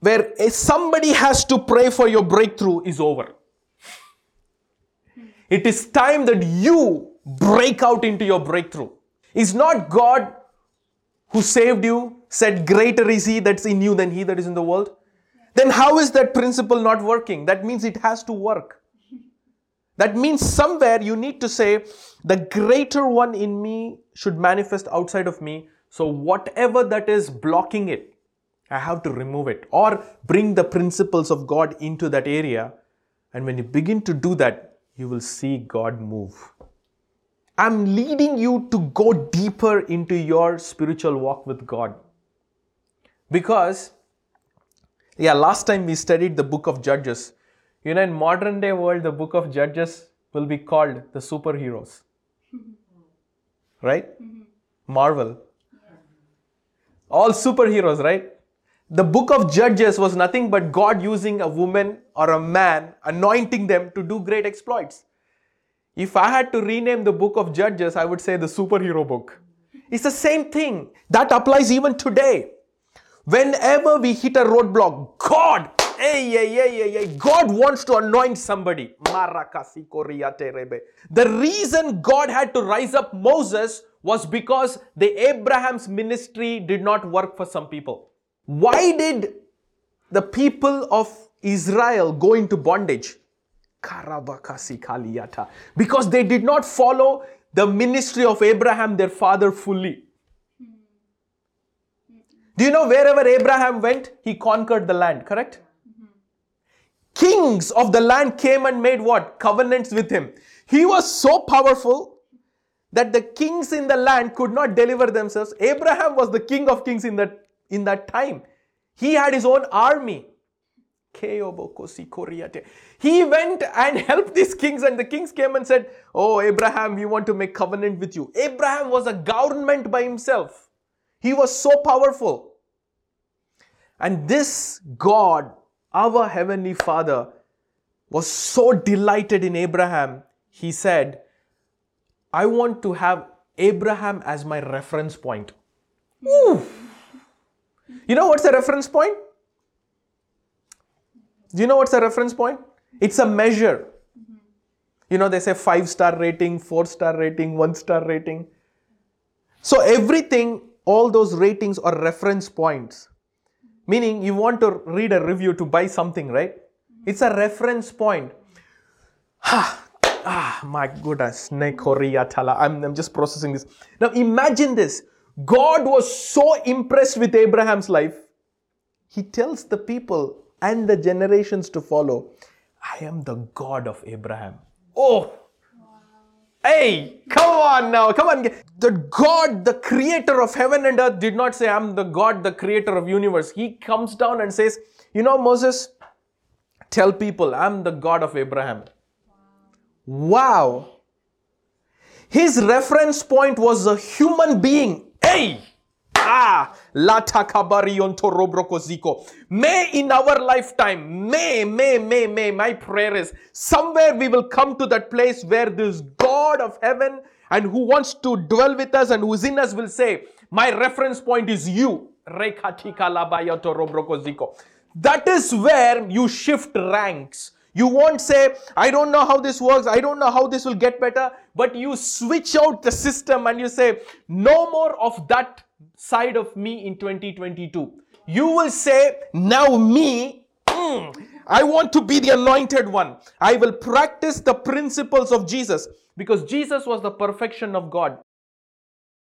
where somebody has to pray for your breakthrough is over. It is time that you break out into your breakthrough. Is not God who saved you said, Greater is He that's in you than He that is in the world? Then how is that principle not working? That means it has to work. That means somewhere you need to say, the greater one in me should manifest outside of me. So, whatever that is blocking it, I have to remove it or bring the principles of God into that area. And when you begin to do that, you will see God move. I'm leading you to go deeper into your spiritual walk with God. Because, yeah, last time we studied the book of Judges. You know, in modern day world, the book of Judges will be called the superheroes. Right? Mm-hmm. Marvel. All superheroes, right? The book of Judges was nothing but God using a woman or a man, anointing them to do great exploits. If I had to rename the book of Judges, I would say the superhero book. It's the same thing. That applies even today. Whenever we hit a roadblock, God, hey, hey, hey, hey, God wants to anoint somebody. The reason God had to rise up Moses was because the Abraham's ministry did not work for some people. Why did the people of Israel go into bondage? Because they did not follow the ministry of Abraham, their father, fully. Do you know wherever Abraham went, he conquered the land, correct? Kings of the land came and made what? Covenants with him. He was so powerful that the kings in the land could not deliver themselves. Abraham was the king of kings in that, in that time. He had his own army. He went and helped these kings, and the kings came and said, Oh, Abraham, we want to make covenant with you. Abraham was a government by himself. He was so powerful. And this God, our Heavenly Father, was so delighted in Abraham, he said, I want to have Abraham as my reference point. Ooh. You know what's a reference point? Do you know what's a reference point? It's a measure. You know, they say five star rating, four star rating, one star rating. So, everything, all those ratings are reference points. Meaning, you want to read a review to buy something, right? It's a reference point. ah, my goodness. I'm, I'm just processing this. Now, imagine this. God was so impressed with Abraham's life, he tells the people and the generations to follow, I am the God of Abraham. Oh, Hey, come on now, come on. The God, the creator of heaven and earth did not say, I'm the God, the creator of universe. He comes down and says, you know, Moses, tell people, I'm the God of Abraham. Wow. His reference point was a human being. Hey, Ah, May in our lifetime, may, may, may, may, my prayer is somewhere we will come to that place where this God of heaven and who wants to dwell with us and who's in us will say, My reference point is you. That is where you shift ranks. You won't say, I don't know how this works, I don't know how this will get better, but you switch out the system and you say, No more of that side of me in 2022. You will say, Now me, mm, I want to be the anointed one. I will practice the principles of Jesus because Jesus was the perfection of God.